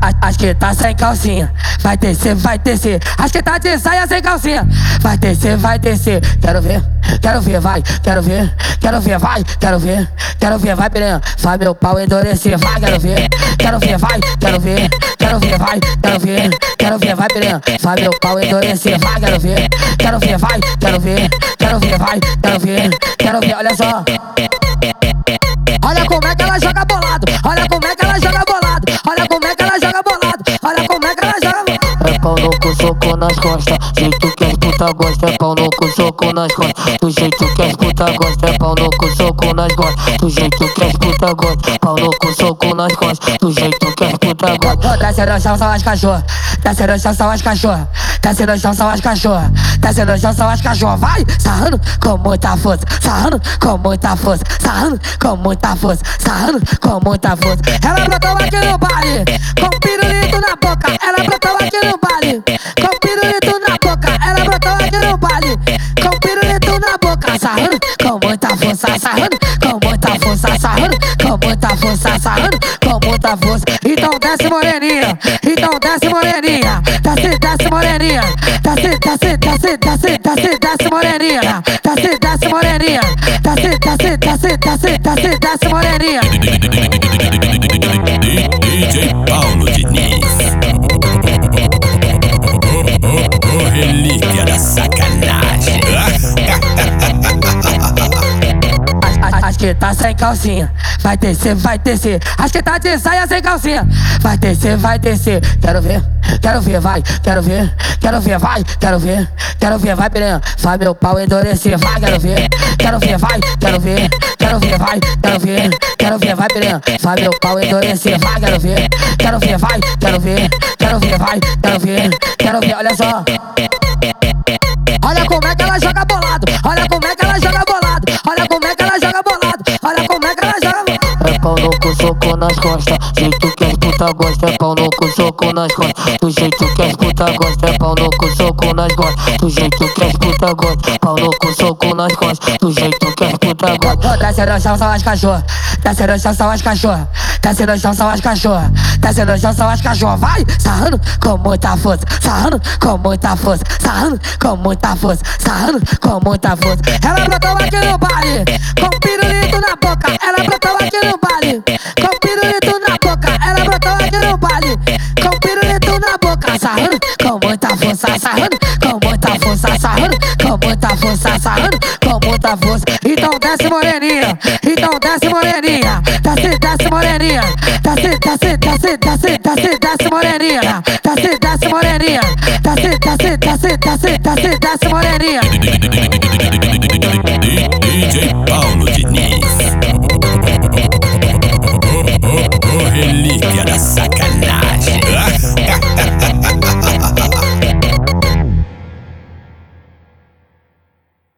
Acho que tá sem calcinha, vai descer, vai descer. Acho que tá de saia sem calcinha, vai descer, vai descer. Quero ver, quero ver, vai, quero ver, quero ver, vai, quero ver, quero ver, vai, piranha. Faz meu pau endurecer, vai, quero ver, quero ver, vai, quero ver, quero ver, vai, quero ver, quero ver, vai, piranha. Faz meu pau endurecer, vai, quero ver, quero ver, vai, quero ver, quero ver, vai, quero ver, quero ver, olha só. Pau no cu, soco nas costas, jeito que as puta gosta. É pau no cu, soco nas costas, do jeito que as puta gosta. É pau no cu, soco nas costas, do jeito que as puta gosta. Pau no cu, soco nas costas, do jeito que as puta gosta. Desce no chão, são as cachorras. Desce no chão, são as cachorras. Desce no chão, são as cachorras. Desce no chão, são as cachorras. Vai, sarrando com muita força. Sarrando com muita força. Sarrando com muita força. Sarrando com muita força. Ela brotou aqui no baile. Com pirulito na boca. Ela brotou aqui no baile. Com pirulito na boca. Ela brotou aqui no baile. Com pirulito na boca. Sarrando com muita força. Sarrando com muita força. Sarrando com muita força. Sarrando com muita força. Então desce moreninha. Então desce moreninha. Desce, desce moreninha. Desce, desce, desce, desce, desce, desce moreninha. Desce, desce moreninha. Desce, desce, desce, desce, desce, desce moreninha. DJ Paulo sacanagem. Acho que tá sem calcinha, vai descer, vai descer. Acho que tá de saia sem calcinha, vai descer, vai descer. Quero ver, quero ver, vai, quero ver, quero ver, vai, quero ver, quero ver, vai, piranha. Faz meu pau endurecer, vai, quero ver, quero ver, vai, quero ver, quero ver, vai, quero ver, quero ver, vai, piranha. Faz meu pau endurecer, vai, quero ver, quero ver, vai, quero ver, quero ver, vai, quero ver, quero ver, olha só. Pau no cu, soco nas costas, jeito que as puta gosta. É pau no cu, soco nas costas, do jeito que as puta gosta. É pau no cu, soco nas costas, do jeito que as puta gosta. Pau no cu, soco nas costas, do jeito que as puta gosta. Desce no chão, são as cachorras. Desce no chão, são as cachorras. Desce no chão, são as cachorras. Desce no chão, são as cachorras. Vai, sarrando com muita força. Sarrando com muita força. Sarrando com muita força. Sarrando com muita força. Ela brotou aqui no baile. Com pirulito Sarrando com muita força. Sarrando com muita força. Então desce moreninha. Então desce moreninha. Desce,